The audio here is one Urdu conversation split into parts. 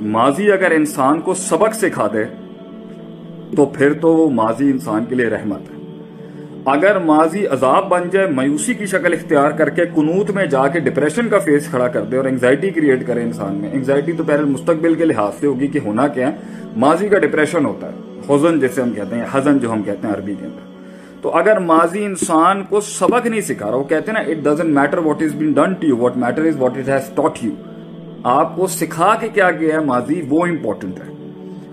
ماضی اگر انسان کو سبق سکھا دے، تو پھر تو وہ ماضی انسان کے لیے رحمت ہے۔ اگر ماضی عذاب بن جائے، مایوسی کی شکل اختیار کر کے کنوت میں جا کے ڈپریشن کا فیس کھڑا کر دے اور انگزائٹی کریٹ کرے انسان میں۔ انگزائٹی تو پہلے مستقبل کے لحاظ سے ہوگی کہ ہونا کیا ہے۔ ماضی کا ڈپریشن ہوتا ہے، حزن جیسے ہم کہتے ہیں، حزن جو ہم کہتے ہیں عربی کے اندر۔ تو اگر ماضی انسان کو سبق نہیں سکھا رہا، وہ کہتے ہیں نا it doesn't matter what is been done to you what matter is what it has taught you آپ کو سکھا کے کیا گیا ہے ماضی، وہ امپورٹنٹ ہے۔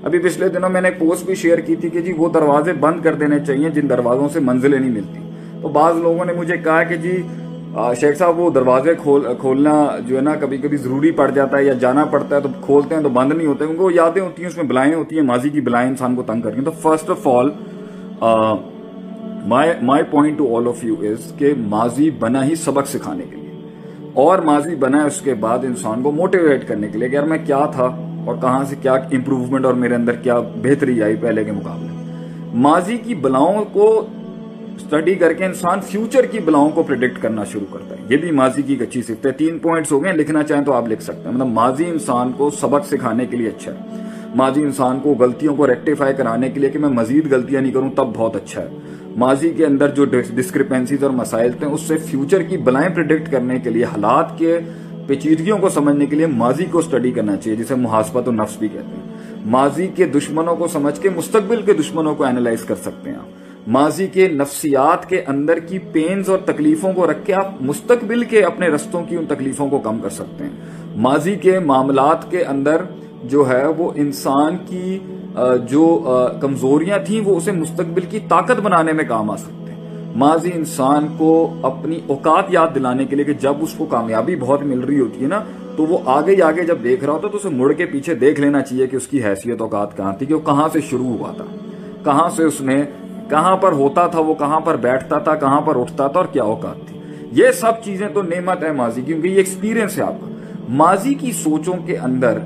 ابھی پچھلے دنوں میں نے ایک پوسٹ بھی شیئر کی تھی کہ جی وہ دروازے بند کر دینے چاہیے جن دروازوں سے منزلیں نہیں ملتی۔ تو بعض لوگوں نے مجھے کہا کہ جی شیخ صاحب، وہ دروازے کھولنا جو ہے نا کبھی کبھی ضروری پڑ جاتا ہے یا جانا پڑتا ہے تو کھولتے ہیں تو بند نہیں ہوتے، کیونکہ وہ یادیں ہوتی ہیں، اس میں بلائیں ہوتی ہیں، ماضی کی بلائیں انسان کو تنگ کرتی ہیں۔ تو first of all my point to all of you is کہ ماضی بنا ہی سبق سکھانے کے لیے۔ اور ماضی بنا ہے اس کے بعد انسان کو موٹیویٹ کرنے کے لیے کہ یار میں کیا تھا اور کہاں سے کیا امپروومنٹ اور میرے اندر کیا بہتری آئی پہلے کے مقابلے۔ ماضی کی بلاؤں کو اسٹڈی کر کے انسان فیوچر کی بلاؤں کو پریڈکٹ کرنا شروع کرتا ہے۔ یہ بھی ماضی کی ایک اچھی صفت ہے۔ تین پوائنٹس ہو گئے، لکھنا چاہیں تو آپ لکھ سکتے ہیں۔ مطلب ماضی انسان کو سبق سکھانے کے لیے اچھا ہے۔ ماضی انسان کو غلطیوں کو ریکٹیفائی کرانے کے لیے کہ میں مزید غلطیاں نہیں کروں، تب بہت اچھا ہے۔ ماضی کے اندر جو ڈسکرپنسیز اور مسائل تھے، اس سے فیوچر کی بلائیں پریڈکٹ کرنے کے لیے، حالات کے پیچیدگیوں کو سمجھنے کے لیے ماضی کو اسٹڈی کرنا چاہیے، جسے محاسبت و نفس بھی کہتے ہیں۔ ماضی کے دشمنوں کو سمجھ کے مستقبل کے دشمنوں کو اینالائز کر سکتے ہیں ماضی کے نفسیات کے اندر کی پینز اور تکلیفوں کو رکھ کے آپ مستقبل کے اپنے رستوں کی ان تکلیفوں کو کم کر سکتے ہیں۔ ماضی کے معاملات کے اندر جو ہے وہ انسان کی جو کمزوریاں تھیں، وہ اسے مستقبل کی طاقت بنانے میں کام آ سکتے ہیں۔ ماضی انسان کو اپنی اوقات یاد دلانے کے لیے کہ جب اس کو کامیابی بہت مل رہی ہوتی ہے نا، تو وہ آگے آگے جب دیکھ رہا ہوتا تو اسے مڑ کے پیچھے دیکھ لینا چاہیے کہ اس کی حیثیت اوقات کہاں تھی، کہ وہ کہاں سے شروع ہوا تھا۔ کہاں سے اس نے، کہاں پر ہوتا تھا، وہ کہاں پر بیٹھتا تھا، کہاں پر اٹھتا تھا اور کیا اوقات تھی۔ یہ سب چیزیں تو نعمت ہے ماضی کیونکہ یہ ایکسپیرینس ہے آپ کا۔ ماضی کی سوچوں کے اندر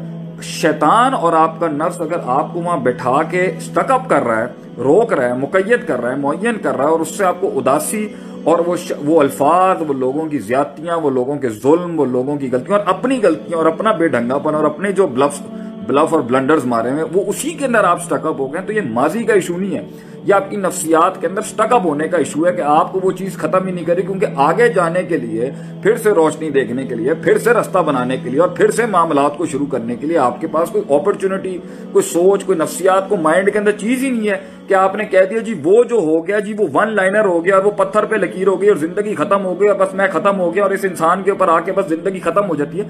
شیطان اور آپ کا نفس اگر آپ کو وہاں بٹھا کے سٹک اپ کر رہا ہے، روک رہا ہے، مقید کر رہا ہے، معین کر رہا ہے، اور اس سے آپ کو اداسی اور وہ ش... وہ الفاظ، وہ لوگوں کی زیادتیاں، وہ لوگوں کے ظلم، وہ لوگوں کی غلطیاں اور اپنی غلطیاں اور اپنا بے ڈھنگا پن اور اپنے جو بلفس بلف اور بلنڈرز مارے ہیں وہ اسی کے اندر آپ سٹک اپ ہو گئے تو یہ ماضی کا ایشو نہیں ہے۔ یہ آپ کی نفسیات کے اندر سٹک اپ ہونے کا ایشو ہے کہ آپ کو وہ چیز ختم ہی نہیں کری کیونکہ آگے جانے کے لیے، پھر سے روشنی دیکھنے کے لیے، پھر سے رستہ بنانے کے لیے اور پھر سے معاملات کو شروع کرنے کے لیے آپ کے پاس کوئی اپرچونٹی کوئی سوچ، کوئی نفسیات کو مائنڈ کے اندر چیز ہی نہیں ہے کہ آپ نے کہہ دیا جی وہ جو ہو گیا جی وہ ون لائنر ہو گیا اور وہ پتھر پہ لکیر ہو گئی اور زندگی ختم ہو گئی اور بس میں ختم ہو گیا اور اس انسان کے اوپر آ کے بس زندگی ختم ہو جاتی ہے۔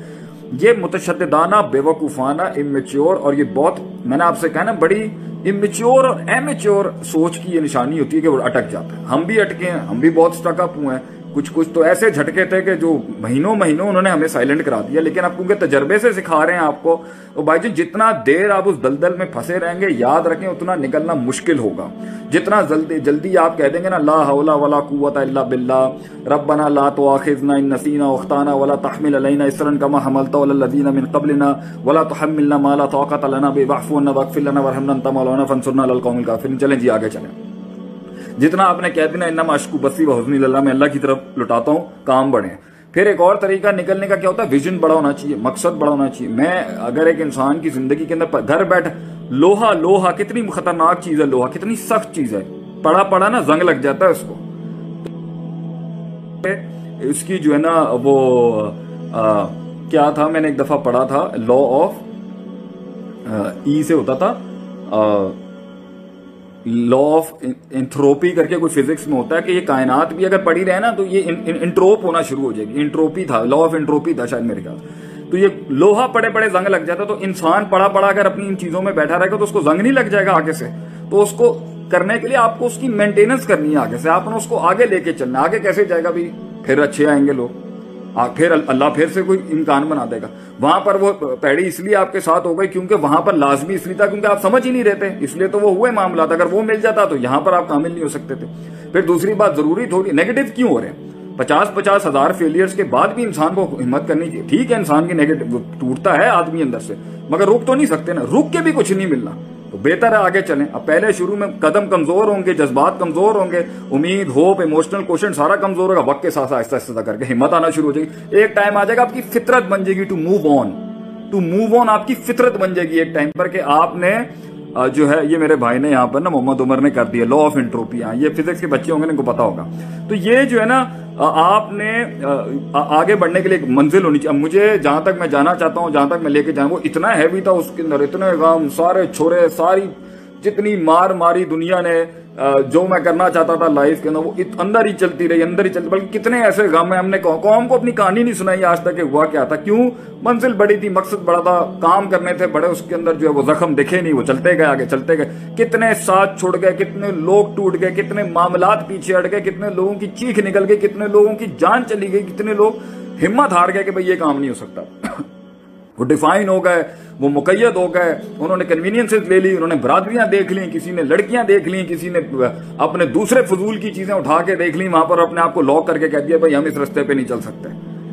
یہ متشددانہ بے وقوفانہ اور یہ بہت میں نے آپ سے کہا نا، بڑی امیچیور اور امیچیور سوچ کی یہ نشانی ہوتی ہے کہ وہ اٹک جاتا ہے۔ ہم بھی اٹکے ہیں، ہم بھی بہت سٹک اپ ہوئے ہیں۔ کچھ کچھ تو ایسے جھٹکے تھے کہ جو مہینوں مہینوں انہوں نے ہمیں سائلنٹ کرا دیا، لیکن اب کیونکہ تجربے سے سکھا رہے ہیں آپ کو، تو بھائی جی جتنا دیر آپ اس دلدل میں پھنسے رہیں گے، یاد رکھیں اتنا نکلنا مشکل ہوگا۔ جتنا جلدی جلدی آپ کہہ دیں گے نا، لا حول ولا قوت الا باللہ، ربنا لا تؤاخذنا ان نسینا واخطانا ولا تحمل علينا اسرا كما حملت على الذين من قبلنا ولا تحملنا ما لا طاقه لنا به، واعف عنا واغفر لنا وارحمنا انت مولانا، فانصرنا على القوم الكافرين چلیں جی آگے چلیں۔ جتنا آپ نے کہہ دینا انما اشکو بسی و حزنی اللہ میں اللہ کی طرف لٹاتا ہوں، کام بڑھے پھر ایک اور طریقہ نکلنے کا کیا ہوتا ہے؟ ویژن بڑا ہونا چاہیے، مقصد بڑا ہونا چاہیے۔ میں اگر ایک انسان کی زندگی کے اندر گھر بیٹھ، لوہا لوہا، کتنی خطرناک چیز ہے، لوہا، کتنی سخت چیز ہے۔ پڑا پڑا نا، زنگ لگ جاتا ہے اس کو۔ اس کی جو ہے نا، وہ کیا تھا؟ میں نے ایک دفعہ پڑھا تھا لا آف ای سے ہوتا تھا۔ لا آف انتھروپی کر کے کوئی فزکس میں ہوتا ہے کہ یہ کائنات بھی اگر پڑھی رہے نا تو یہ انٹروپ ہونا شروع ہو جائے گی۔ انٹروپی تھا لا آف انٹروپی تھا شاید میرے خیال تو یہ لوہا پڑے پڑے زنگ لگ جاتا تو انسان پڑا پڑا اگر اپنی ان چیزوں میں بیٹھا رہے گا تو اس کو زنگ نہیں لگ جائے گا آگے سے۔ تو اس کو کرنے کے لیے آپ کو اس کی مینٹیننس کرنی ہے آگے سے۔ آپ نے اس کو آگے لے کے چلنا آگے کیسے جائے گا؟ بھی پھر اچھے آئیں گے لوگ۔ پھر اللہ پھر سے کوئی امکان بنا دے گا۔ وہاں پر وہ پیڑی اس لیے آپ کے ساتھ ہو گئی کیونکہ وہاں پر لازمی اس لیے تھا کیونکہ آپ سمجھ ہی نہیں رہتے۔ اس لیے تو وہ ہوئے معاملات۔ اگر وہ مل جاتا تو یہاں پر آپ کامل نہیں ہو سکتے تھے۔ پھر دوسری بات ضروری تھوڑی نیگیٹو کیوں ہو رہے ہیں؟ پچاس پچاس ہزار فیلئرز کے بعد بھی انسان کو ہمت کرنی چاہیے۔ ٹھیک ہے، انسان کی نیگیٹو ٹوٹتا ہے آدمی اندر سے، مگر رک تو نہیں سکتے نا۔ رک کے بھی کچھ نہیں ملنا۔ تو بہتر ہے آگے چلیں۔ اب پہلے شروع میں قدم کمزور ہوں گے، جذبات کمزور ہوں گے، امید، ہوپ ایموشنل کوشن سارا کمزور ہوگا، وقت کے ساتھ آہستہ آہستہ کر کے ہمت آنا شروع ہو جائے گی۔ ایک ٹائم آ جائے گا، آپ کی فطرت بن جائے گی to move on to move on آپ کی فطرت بن جائے گی ایک ٹائم پر کہ آپ نے جو ہے، یہ میرے بھائی نے یہاں پر نا محمد عمر نے کر دیا لا آف انٹروپی یہ فزکس کے بچے ہوں گے، ان کو پتا ہوگا۔ تو یہ جو ہے نا آپ نے آگے بڑھنے کے لیے ایک منزل ہونی چاہیے۔ مجھے جہاں تک میں جانا چاہتا ہوں، جہاں تک میں لے کے جاؤں، وہ اتنا ہیوی تھا، اس کے اندر اتنے غم، سارے چھوڑے ساری جتنی مار ماری دنیا نے جو میں کرنا چاہتا تھا لائف کے اندر، وہ اندر ہی چلتی رہی، اندر ہی چلتی بلکہ کتنے ایسے غم ہیں، ہم نے قوم کو اپنی کہانی نہیں سنائی آج تک کہ ہوا کیا تھا۔ کیوں؟ منزل بڑی تھی، مقصد بڑا تھا۔ کام کرنے تھے بڑے، اس کے اندر جو ہے وہ زخم دکھے نہیں، وہ چلتے گئے، آگے چلتے گئے۔ کتنے ساتھ چھوڑ گئے، کتنے لوگ ٹوٹ گئے، کتنے معاملات پیچھے ہٹ گئے، کتنے لوگوں کی چیخ نکل گئی، کتنے لوگوں کی جان چلی گئی، کتنے لوگ ہمت ہار گئے کہ بھئی یہ کام نہیں ہو سکتا۔ وہ ڈیفائن ہو گئے، وہ مقید ہو گئے، انہوں نے کنوینئنس لے لی، انہوں نے برادریاں دیکھ لی کسی نے لڑکیاں دیکھ لیں، کسی نے اپنے دوسرے فضول کی چیزیں اٹھا کے دیکھ لی وہاں پر اپنے آپ کو لاک کر کے کہہ دیا، بھائی ہم اس رستے پہ نہیں چل سکتے۔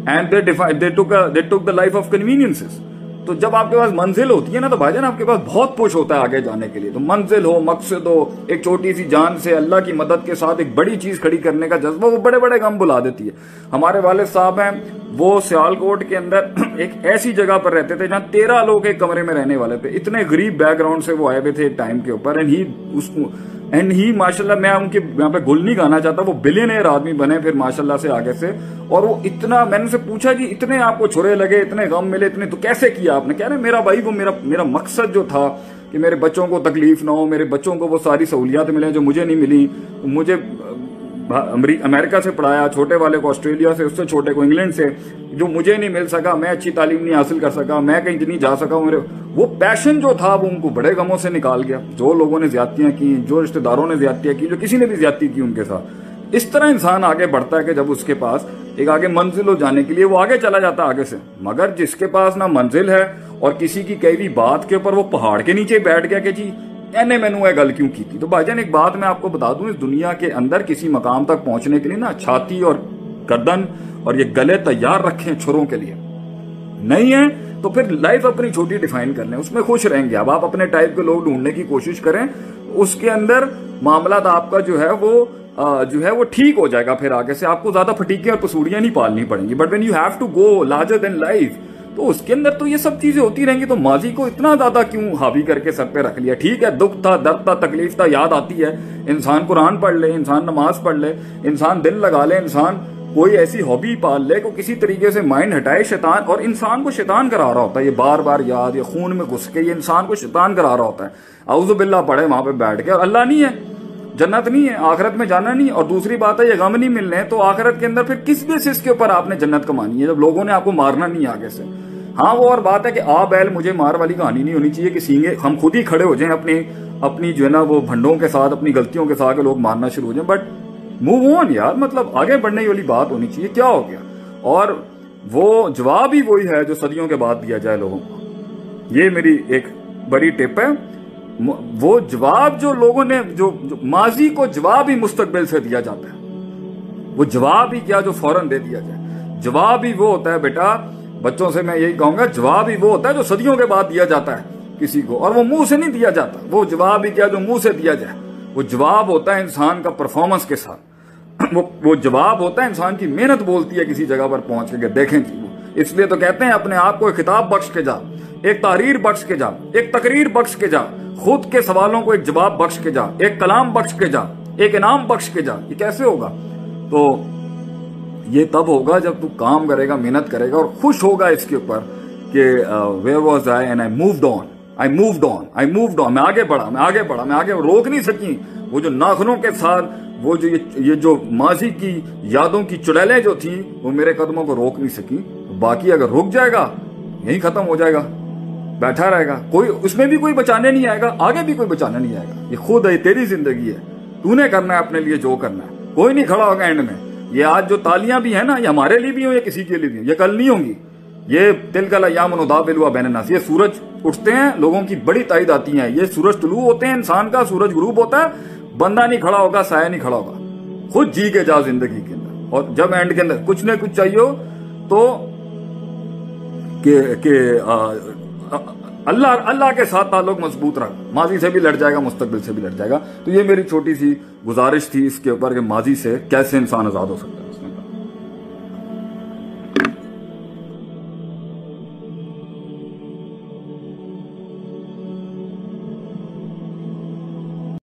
And they took the life of convenience تو جب آپ کے پاس منزل ہوتی ہے نا تو بھائی جان آپ کے پاس بہت پوش ہوتا ہے آگے جانے کے لیے۔ تو منزل ہو، مقصد ہو، ایک چھوٹی سی جان سے اللہ کی مدد کے ساتھ ایک بڑی چیز کھڑی کرنے کا جذبہ، وہ بڑے بڑے غم بلا دیتی ہے۔ ہمارے والد صاحب ہیں، وہ سیال کوٹ کے اندر ایک ایسی جگہ پر رہتے تھے جہاں تیرہ لوگ ایک کمرے میں رہنے والے تھے۔ اتنے غریب بیک گراؤنڈ سے وہ آئے ہوئے تھے ٹائم کے اوپر and he us and he ماشاء اللہ میں ان کے یہاں پہ گل نہیں گانا چاہتا وہ بلینئر آدمی بنے پھر ماشاء اللہ سے آگے سے اور وہ اتنا میں نے سے پوچھا کہ اتنے آپ کو چھرے لگے اتنے غم ملے اتنے تو کیسے کیا آپ نے کہہ رہے میرا بھائی وہ میرا میرا مقصد جو تھا کہ میرے بچوں کو تکلیف نہ ہو میرے بچوں کو وہ ساری سہولیات ملیں جو مجھے نہیں ملی مجھے امریکہ سے پڑھایا، چھوٹے والے کو آسٹریلیا سے، اس سے چھوٹے کو انگلینڈ سے، جو مجھے نہیں مل سکا، میں اچھی تعلیم نہیں حاصل کر سکا، میں کہیں نہیں جا سکا، میرے وہ پیشن جو تھا، وہ ان کو بڑے غموں سے نکال گیا۔ جو لوگوں نے زیادتیاں کی، جو رشتہ داروں نے زیادتیاں کی، جو کسی نے بھی زیادتی کی ان کے ساتھ۔ اس طرح انسان آگے بڑھتا ہے کہ جب اس کے پاس ایک آگے منزل ہو جانے کے لیے وہ آگے چلا جاتا ہے آگے سے۔ مگر جس کے پاس نہ منزل ہے اور کسی کی کئی بات کے اوپر وہ پہاڑ کے نیچے بیٹھ گیا کہ جی اینے میں نے گل کیوں کی تھی تو بھائی جان، ایک بات میں آپ کو بتا دوں، اس دنیا کے اندر کسی مقام تک پہنچنے کے لیے نا چھاتی اور گردن اور یہ گلے تیار رکھیں چھروں کے لیے۔ نہیں ہے تو پھر لائف اپنی چھوٹی ڈیفائن کر لیں، اس میں خوش رہیں گے۔ اب آپ اپنے ٹائپ کے لوگ ڈھونڈنے کی کوشش کریں، اس کے اندر معاملات آپ کا جو ہے وہ جو ہے وہ ٹھیک ہو جائے گا۔ پھر آگے سے آپ کو زیادہ پھٹیکیں اور پسوڑیاں نہیں پالنی پڑیں گی۔ But when you have to go larger than life تو اس کے اندر تو یہ سب چیزیں ہوتی رہیں گی، تو ماضی کو اتنا زیادہ کیوں حاوی کر کے سر پہ رکھ لیا؟ ٹھیک ہے، دکھ تھا، درد تھا، تکلیف تھا، یاد آتی ہے۔ انسان قرآن پڑھ لے، انسان نماز پڑھ لے، انسان دل لگا لے، انسان کوئی ایسی ہابی پال لے کو کسی طریقے سے مائنڈ ہٹائے شیطان اور انسان کو شیطان کرا رہا ہوتا ہے۔ یہ بار بار یاد یا خون میں گھس کے یہ انسان کو شیطان کرا رہا ہوتا ہے۔ اعوذ باللہ پڑھے وہاں پہ بیٹھ کے۔ اور اللہ نہیں ہے، جنت نہیں ہے، آخرت میں جانا نہیں۔ اور دوسری بات ہے، یہ غم نہیں ملنے، تو آخرت کے اندر پھر کس بیسس کے اوپر آپ نے جنت کمانی ہے؟ جب لوگوں نے آپ کو مارنا نہیں آگے سے۔ ہاں وہ اور بات ہے کہ آ بیل مجھے مار والی کہانی نہیں ہونی چاہیے، کہ سینگے ہم خود ہی کھڑے ہو جائیں، اپنی اپنی جو ہے نا، وہ بھنڈوں کے ساتھ، اپنی غلطیوں کے ساتھ لوگ مارنا شروع ہو جائیں۔ بٹ موو آن یار مطلب آگے بڑھنے والی بات ہونی چاہیے، کیا ہو گیا؟ اور وہ جواب ہی وہی ہے جو صدیوں کے بعد دیا جائے لوگوں کو۔ یہ میری ایک بڑی ٹپ ہے۔ وہ جواب جو لوگوں نے جو ماضی کو جواب ہی مستقبل سے دیا جاتا ہے۔ وہ جواب ہی کیا جو فوراً دے دیا جائے۔ جواب ہی وہ ہوتا ہے، بیٹا بچوں سے میں یہی کہوں گا، جواب ہی وہ ہوتا ہے جو صدیوں کے بعد دیا جاتا ہے کسی کو، اور وہ منہ سے نہیں دیا جاتا۔ وہ جواب ہی کیا جو منہ سے دیا جائے۔ وہ جواب ہوتا ہے انسان کا پرفارمنس کے ساتھ۔ وہ جواب ہوتا ہے انسان کی محنت بولتی ہے کسی جگہ پر پہنچ کے دیکھیں جی وہ۔ اس لیے تو کہتے ہیں اپنے آپ کو ایک کتاب بخش کے جا ایک تحریر بخش کے جا ایک تقریر بخش کے جا خود کے سوالوں کو ایک جواب بخش کے جا ایک کلام بخش کے جا ایک انعام بخش کے جا یہ کیسے ہوگا؟ تو یہ تب ہوگا جب تو کام کرے گا، محنت کرے گا اور خوش ہوگا اس کے اوپر کہ where was I and I moved on I moved on I moved on میں آگے بڑھا، میں آگے بڑھا، میں آگے روک نہیں سکی۔ وہ جو ناخنوں کے ساتھ وہ جو یہ جو ماضی کی یادوں کی چڑیلیں جو تھیں، وہ میرے قدموں کو روک نہیں سکی۔ باقی اگر رک جائے گا یہی ختم ہو جائے گا، بیٹھا رہے گا۔ کوئی، اس میں بھی کوئی بچانے نہیں آئے گا، آگے بھی کوئی بچانے نہیں آئے گا۔ یہ خود ہے تیری زندگی ہے۔ تو نے کرنا ہے، اپنے لیے جو کرنا ہے۔ کوئی نہیں کھڑا ہوگا اینڈ میں۔ یہ آج جو تالیاں بھی ہیں نا، یہ ہمارے لیے بھی ہوں یا کسی کے لیے بھی ہوں؟ یہ کل نہیں ہوں گی۔ یہ دل کا لیام ندا بلوا بین الناس۔ یہ سورج اٹھتے ہیں، لوگوں کی بڑی تائید آتی ہیں۔ یہ سورج طلوع ہوتے ہیں، انسان کا سورج غروب ہوتا ہے۔ بندہ نہیں کھڑا ہوگا، سایہ نہیں کھڑا ہوگا۔ خود جی کے جا زندگی کے اندر۔ اور جب اینڈ کے اندر کچھ نہ کچھ چاہیے ہو تو کہ اللہ اللہ کے ساتھ تعلق مضبوط رکھ۔ ماضی سے بھی لڑ جائے گا، مستقبل سے بھی لڑ جائے گا۔ تو یہ میری چھوٹی سی گزارش تھی اس کے اوپر کہ ماضی سے کیسے انسان آزاد ہو سکتا ہے۔